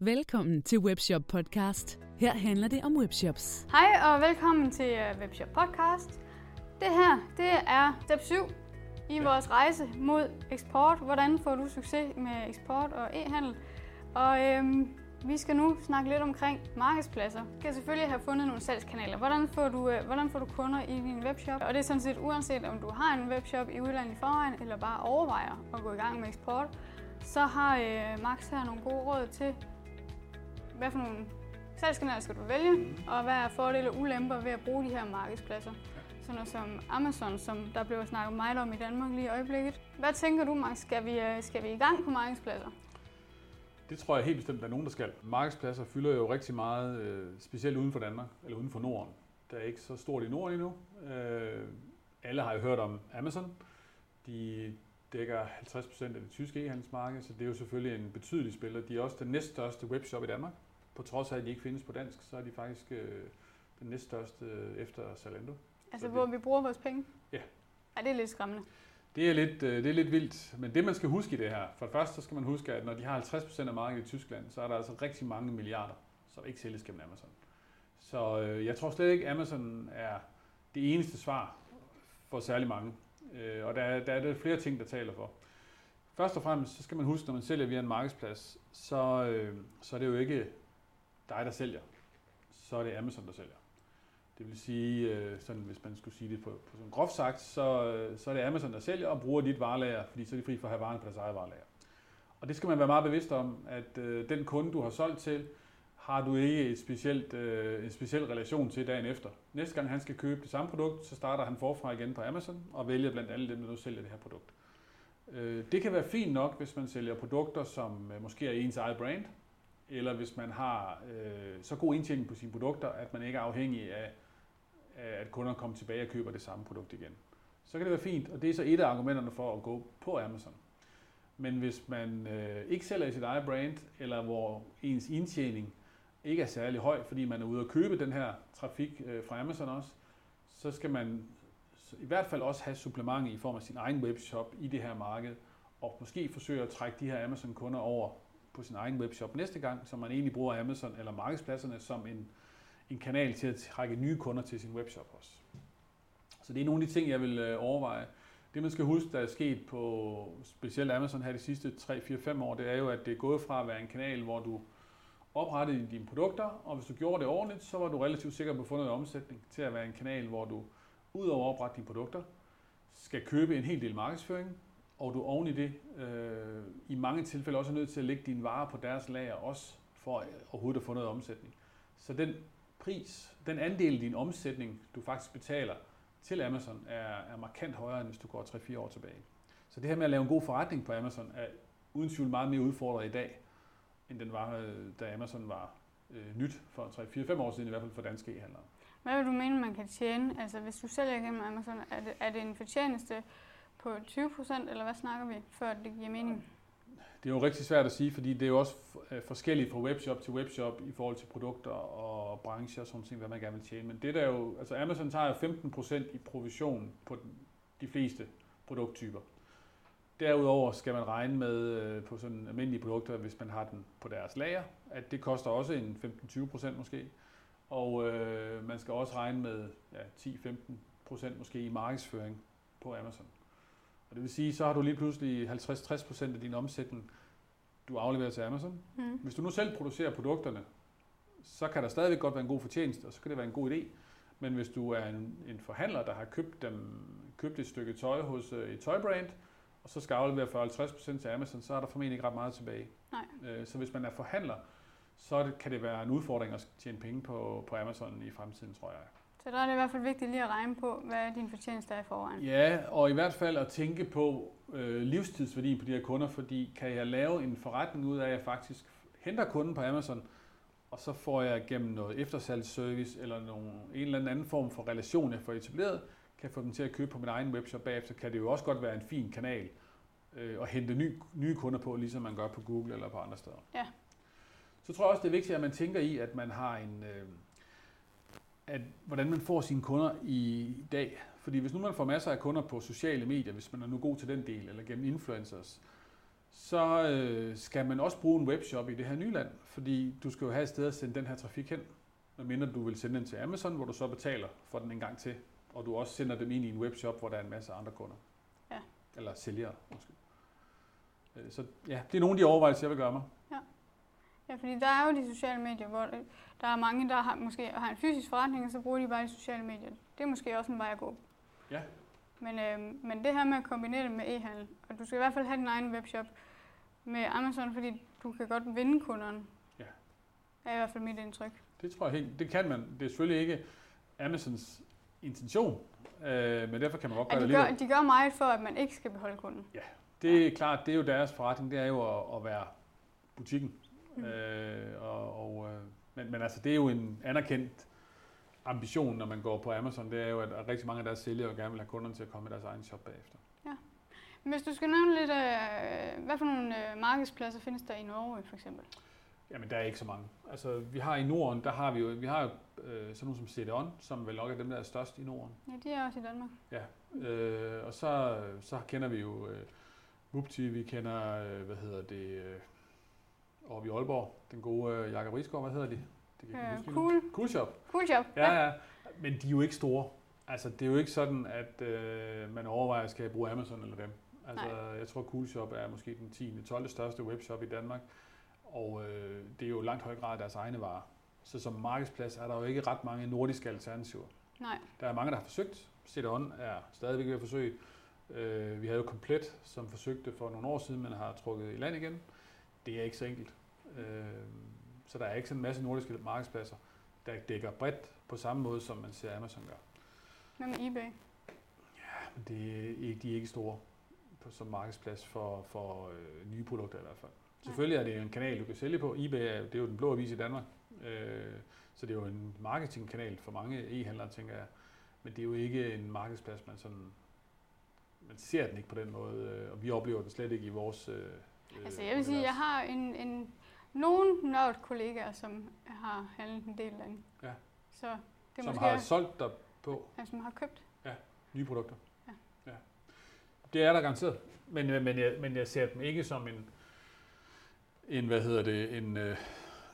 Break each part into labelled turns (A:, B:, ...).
A: Velkommen til Webshop Podcast. Her handler det om webshops.
B: Hej og velkommen til øh, Webshop Podcast. Det her, det er step 7 i vores rejse mod eksport. Hvordan får du succes med eksport og e-handel? Og øhm, vi skal nu snakke lidt omkring markedspladser. Du skal selvfølgelig have fundet nogle salgskanaler. Hvordan får, du, øh, hvordan får du kunder i din webshop? Og det er sådan set uanset om du har en webshop i udlandet i forvejen, eller bare overvejer at gå i gang med eksport, så har øh, Max her nogle gode råd til, hvad for nogle salgskanaler skal du vælge, og hvad er fordele og ulemper ved at bruge de her markedspladser. Sådan noget som Amazon, som der blev snakket meget om i Danmark lige i øjeblikket. Hvad tænker du, Max? Skal vi, øh, skal vi i gang på markedspladser?
C: Det tror jeg helt bestemt, der er nogen, der skal. Markedspladser fylder jo rigtig meget, øh, specielt uden for Danmark, eller uden for Norden. Der er ikke så stort i Norden endnu. Øh, alle har jo hørt om Amazon. De dækker 50% af det tyske e-handelsmarked, så det er jo selvfølgelig en betydelig spiller. De er også den næststørste webshop i Danmark. På trods af, at de ikke findes på dansk, så er de faktisk øh, den næststørste øh, efter Zalando.
B: Altså,
C: Så
B: hvor
C: det-
B: vi bruger vores penge?
C: Ja.
B: Ja, det er lidt skræmmende.
C: Det er, lidt, øh, det er lidt vildt, men det man skal huske i det her, for det første så skal man huske, at når de har 50% af markedet i Tyskland, så er der altså rigtig mange milliarder, som ikke sælges gennem Amazon. Så øh, jeg tror slet ikke, Amazon er det eneste svar for særlig mange. Øh, og der, der er det flere ting, der taler for. Først og fremmest, så skal man huske, når man sælger via en markedsplads, så, øh, så er det jo ikke dig, der sælger. Så er det Amazon, der sælger. Det vil sige, øh, sådan, hvis man skulle sige det på, på sådan groft sagt, så, øh, så er det Amazon, der sælger og bruger dit varelager, fordi så er de fri for at have varen på deres eget varelager. Og det skal man være meget bevidst om, at øh, den kunde, du har solgt til, har du ikke et specielt, øh, en speciel relation til dagen efter. Næste gang han skal købe det samme produkt, så starter han forfra igen på Amazon og vælger blandt alle dem, der nu sælger det her produkt. Øh, det kan være fint nok, hvis man sælger produkter, som øh, måske er ens eget brand, eller hvis man har øh, så god indtjening på sine produkter, at man ikke er afhængig af, af at kunder kommer tilbage og køber det samme produkt igen. Så kan det være fint, og det er så et af argumenterne for at gå på Amazon. Men hvis man øh, ikke sælger i sit eget brand, eller hvor ens indtjening ikke er særlig høj, fordi man er ude at købe den her trafik øh, fra Amazon også, så skal man i hvert fald også have supplement i form af sin egen webshop i det her marked, og måske forsøge at trække de her Amazon-kunder over på sin egen webshop næste gang, så man egentlig bruger Amazon eller markedspladserne som en, en kanal til at trække nye kunder til sin webshop også. Så det er nogle af de ting, jeg vil øh, overveje. Det man skal huske, der er sket på specielt Amazon her de sidste 3-4-5 år, det er jo, at det er gået fra at være en kanal, hvor du oprette dine produkter, og hvis du gjorde det ordentligt, så var du relativt sikker på at få noget omsætning, til at være en kanal, hvor du ud over at oprette dine produkter, skal købe en hel del markedsføring, og du oven i det øh, i mange tilfælde også er nødt til at lægge dine varer på deres lager også, for overhovedet at få noget omsætning. Så den pris, den andel af din omsætning, du faktisk betaler til Amazon, er, er markant højere, end hvis du går 3-4 år tilbage. Så det her med at lave en god forretning på Amazon, er uden tvivl meget mere udfordret i dag, end den var, øh, da Amazon var øh, nyt for 3-4-5 år siden, i hvert fald for danske e-handlere.
B: Hvad vil du mene, man kan tjene? Altså, hvis du sælger gennem Amazon, er det, er det en fortjeneste på 20% eller hvad snakker vi, før det giver mening?
C: Det er jo rigtig svært at sige, fordi det er jo også øh, forskelligt fra webshop til webshop i forhold til produkter og brancher og sådan ting, hvad man gerne vil tjene. Men det der er jo, altså Amazon tager jo 15% i provision på de fleste produkttyper. Derudover skal man regne med øh, på sådan almindelige produkter, hvis man har den på deres lager, at det koster også en 15-20% måske. Og øh, man skal også regne med ja, 10-15% måske i markedsføring på Amazon. Og det vil sige, så har du lige pludselig 50-60% af din omsætning, du afleverer til Amazon.
B: Hmm.
C: Hvis du nu selv producerer produkterne, så kan der stadigvæk godt være en god fortjeneste, og så kan det være en god idé. Men hvis du er en, en forhandler, der har købt, dem, købt et stykke tøj hos øh, et tøjbrand, og så skal aflevere 40-50% til Amazon, så er der formentlig ikke ret meget tilbage.
B: Nej.
C: Øh, Så hvis man er forhandler, så kan det være en udfordring at tjene penge på, på Amazon i fremtiden, tror jeg.
B: Så der er det i hvert fald vigtigt lige at regne på, hvad din fortjeneste er i forvejen.
C: Ja, og i hvert fald at tænke på øh, livstidsværdien på de her kunder, fordi kan jeg lave en forretning ud af, at jeg faktisk henter kunden på Amazon, og så får jeg gennem noget eftersalgsservice eller nogle, en eller anden form for relation, jeg får etableret, kan få dem til at købe på min egen webshop bagefter, kan det jo også godt være en fin kanal øh, at hente ny, nye kunder på, ligesom man gør på Google eller på andre steder.
B: Ja.
C: Så tror jeg også, det er vigtigt, at man tænker i, at man har en, øh, at hvordan man får sine kunder i dag. Fordi hvis nu man får masser af kunder på sociale medier, hvis man er nu god til den del, eller gennem influencers, så øh, skal man også bruge en webshop i det her nye land, fordi du skal jo have et sted at sende den her trafik hen, medmindre du vil sende den til Amazon, hvor du så betaler for den en gang til, og du også sender dem ind i en webshop, hvor der er en masse andre kunder.
B: Ja.
C: Eller sælgere, måske. Øh, Så ja, det er nogle af de overvejelser, jeg vil gøre mig.
B: Ja, fordi der er jo de sociale medier, hvor øh, der er mange, der har, måske har en fysisk forretning, og så bruger de bare de sociale medier. Det er måske også en vej at gå.
C: Ja.
B: Men, øh, men det her med at kombinere det med e-handel, og du skal i hvert fald have din egen webshop med Amazon, fordi du kan godt vinde kunderne.
C: Ja.
B: er i hvert fald mit indtryk.
C: Det tror jeg helt, det kan man. Det er selvfølgelig ikke Amazons intention, øh, men derfor kan man godt
B: Ja,
C: gøre det
B: de, gør, de gør meget for, at man ikke skal beholde kunden.
C: Det er klart, det er jo deres forretning, det er jo at, at være butikken.
B: Mm.
C: Øh, og, og, øh, men, men altså, det er jo en anerkendt ambition, når man går på Amazon, det er jo, at, rigtig mange af deres sælgere gerne vil have kunderne til at komme i deres egen shop bagefter.
B: Hvis du skal nævne lidt, øh, hvad for nogle øh, markedspladser findes der i Norge for eksempel?
C: Jamen, der er ikke så mange. Altså, vi har i Norden, der har vi jo, vi har jo øh, sådan nogle som CD-ON, som vel nok er dem, der er størst i Norden.
B: Ja, de er også i Danmark.
C: Øh, og så, så kender vi jo øh, Mupti, vi kender, øh, hvad hedder det, øh, oppe i Aalborg, den gode øh, Jakob Risgaard, hvad hedder de? Det kan
B: Øh,
C: huske
B: cool,
C: Cool Shop.
B: cool shop.
C: Ja, ja, men de er jo ikke store. Altså, det er jo ikke sådan, at øh, man overvejer, skal jeg bruge Amazon eller dem. Altså, jeg tror, Cool Shop er måske den 10. 12. største webshop i Danmark, og øh, det er jo langt høj grad deres egne varer. Så som markedsplads er der jo ikke ret mange nordiske alternativer.
B: Nej,
C: Der er mange, der har forsøgt. CD-ON er stadigvæk ved at forsøge. Øh, vi havde jo Komplet, som forsøgte for nogle år siden, men har trukket i land igen. Det er ikke så enkelt. Øh, så der er ikke sådan en masse nordiske markedspladser, der dækker bredt på samme måde, som man ser Amazon gør.
B: hvad med eBay?
C: Men det er ikke, de er ikke store på, som markedsplads for, for øh, nye produkter i hvert fald. Selvfølgelig er det en kanal, du kan sælge på. eBay er, det er jo den blå avis i Danmark. Øh, så det er jo en marketingkanal for mange e-handlere, tænker jeg. Men det er jo ikke en markedsplads, man sådan... Man ser den ikke på den måde, øh, og vi oplever den slet ikke i vores... Øh,
B: Altså jeg vil sige, jeg har en, en nogle nørd kollegaer, som har handlet en del af den.
C: Ja.
B: Så det er
C: som
B: måske
C: har solgt dig på
B: ja, som har købt.
C: nye produkter.
B: Ja.
C: ja. Det er der garanteret. Men, øh, men, jeg, men jeg ser dem ikke som en, en hvad hedder det, en, øh,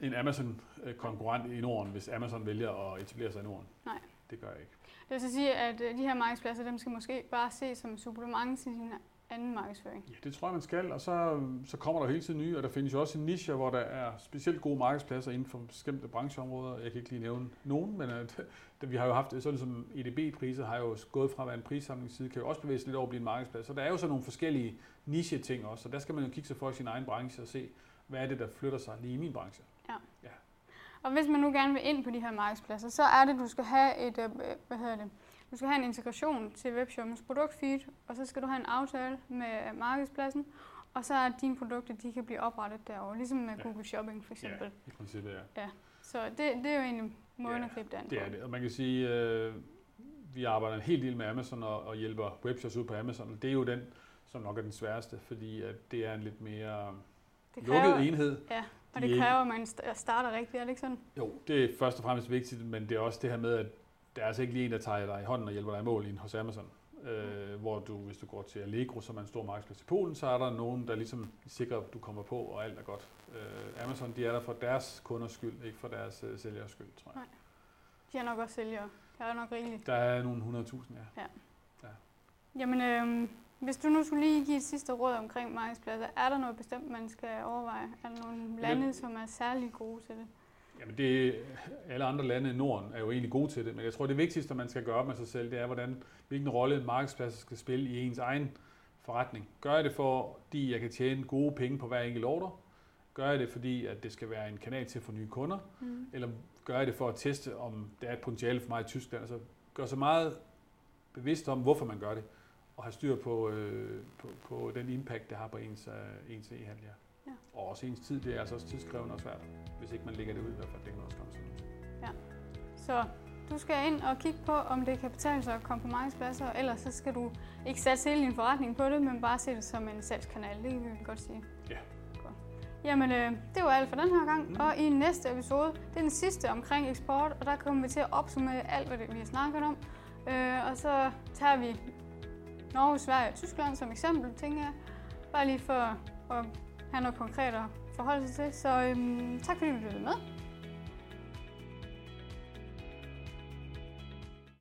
C: en Amazon-konkurrent i Norden, hvis Amazon vælger at etablere sig i Norden.
B: Nej.
C: Det gør jeg ikke.
B: Det vil sige, at øh, de her markedspladser, dem skal måske bare ses som supplement til sin anden markedsføring.
C: Ja, det tror jeg, man skal, og så, så kommer der hele tiden nye, og der findes jo også en niche, hvor der er specielt gode markedspladser inden for bestemte brancheområder. Jeg kan ikke lige nævne nogen, men at, at vi har jo haft, sådan som EDB-priser har jo gået fra at være en prissamlingsside, kan jo også bevæge sig lidt over at blive en markedsplads. Så der er jo så nogle forskellige niche-ting også, og der skal man jo kigge sig for i sin egen branche og se, hvad er det, der flytter sig lige i min branche.
B: Og hvis man nu gerne vil ind på de her markedspladser, så er det, du skal have et, øh, hvad hedder det, du skal have en integration til webshoppens produktfeed, og så skal du have en aftale med markedspladsen, og så er dine produkter, de kan blive oprettet derovre, ligesom med
C: Ja.
B: Google Shopping for eksempel.
C: I princippet, ja.
B: Så det, det er jo egentlig måden
C: Ja,
B: at gribe det an
C: Det er det, og man kan sige, øh, vi arbejder en hel del med Amazon og, og hjælper webshops ud på Amazon, og det er jo den, som nok er den sværeste, fordi at det er en lidt mere
B: Det
C: lukket
B: kræver,
C: enhed.
B: ja, og
C: De
B: det
C: er
B: kræver, at man st- starter rigtigt, er det ikke sådan?
C: Jo, det er først og fremmest vigtigt, men det er også det her med, at der er altså ikke lige en, der tager dig i hånden og hjælper dig i mål ind hos Amazon. Øh, hvor du, hvis du går til Allegro, som er en stor markedsplads i Polen, så er der nogen, der ligesom sikrer, at du kommer på, og alt er godt. Øh, Amazon, de er der for deres kunders skyld, ikke for deres øh, sælgers skyld, tror jeg.
B: De har nok også sælgere. Der er nok rigeligt.
C: Der er nogle 100.000, ja.
B: Jamen, øh, hvis du nu skulle lige give et sidste råd omkring markedspladser, er der noget bestemt, man skal overveje? Er der nogle lande, som er særlig gode til det?
C: Jamen det, alle andre lande i Norden er jo egentlig gode til det, men jeg tror, det vigtigste, man skal gøre op med sig selv, det er, hvordan, hvilken rolle en markedsplads skal spille i ens egen forretning. Gør jeg det, fordi jeg kan tjene gode penge på hver enkelt ordre? Gør jeg det, fordi at det skal være en kanal til at få nye kunder?
B: Mm.
C: Eller gør jeg det for at teste, om der er et potentiale for mig i Tyskland? Altså gør så meget bevidst om, hvorfor man gør det, og have styr på, øh, på, på den impact, det har på ens, øh, ens e-handel. Ja.
B: Ja.
C: Og også ens tid, det er altså også tidskrævende og svært, hvis ikke man lægger det ud i hvert fald. Det kan også komme til.
B: Så du skal ind og kigge på, om det kan betale sig at komme på markedspladser, ellers så skal du ikke satse hele din forretning på det, men bare se det som en salgskanal. Det kan vi godt sige.
C: Ja.
B: Godt. Jamen, øh, det var alt for den her gang,
C: mm.
B: og i næste episode, det er den sidste omkring eksport, og der kommer vi til at opsummere alt, hvad det, vi har snakket om. Øh, og så tager vi Norge, Sverige og Tyskland som eksempel, tænker jeg. Bare lige for at have noget konkret at forholde sig til. Så øhm, tak fordi du lyttede med.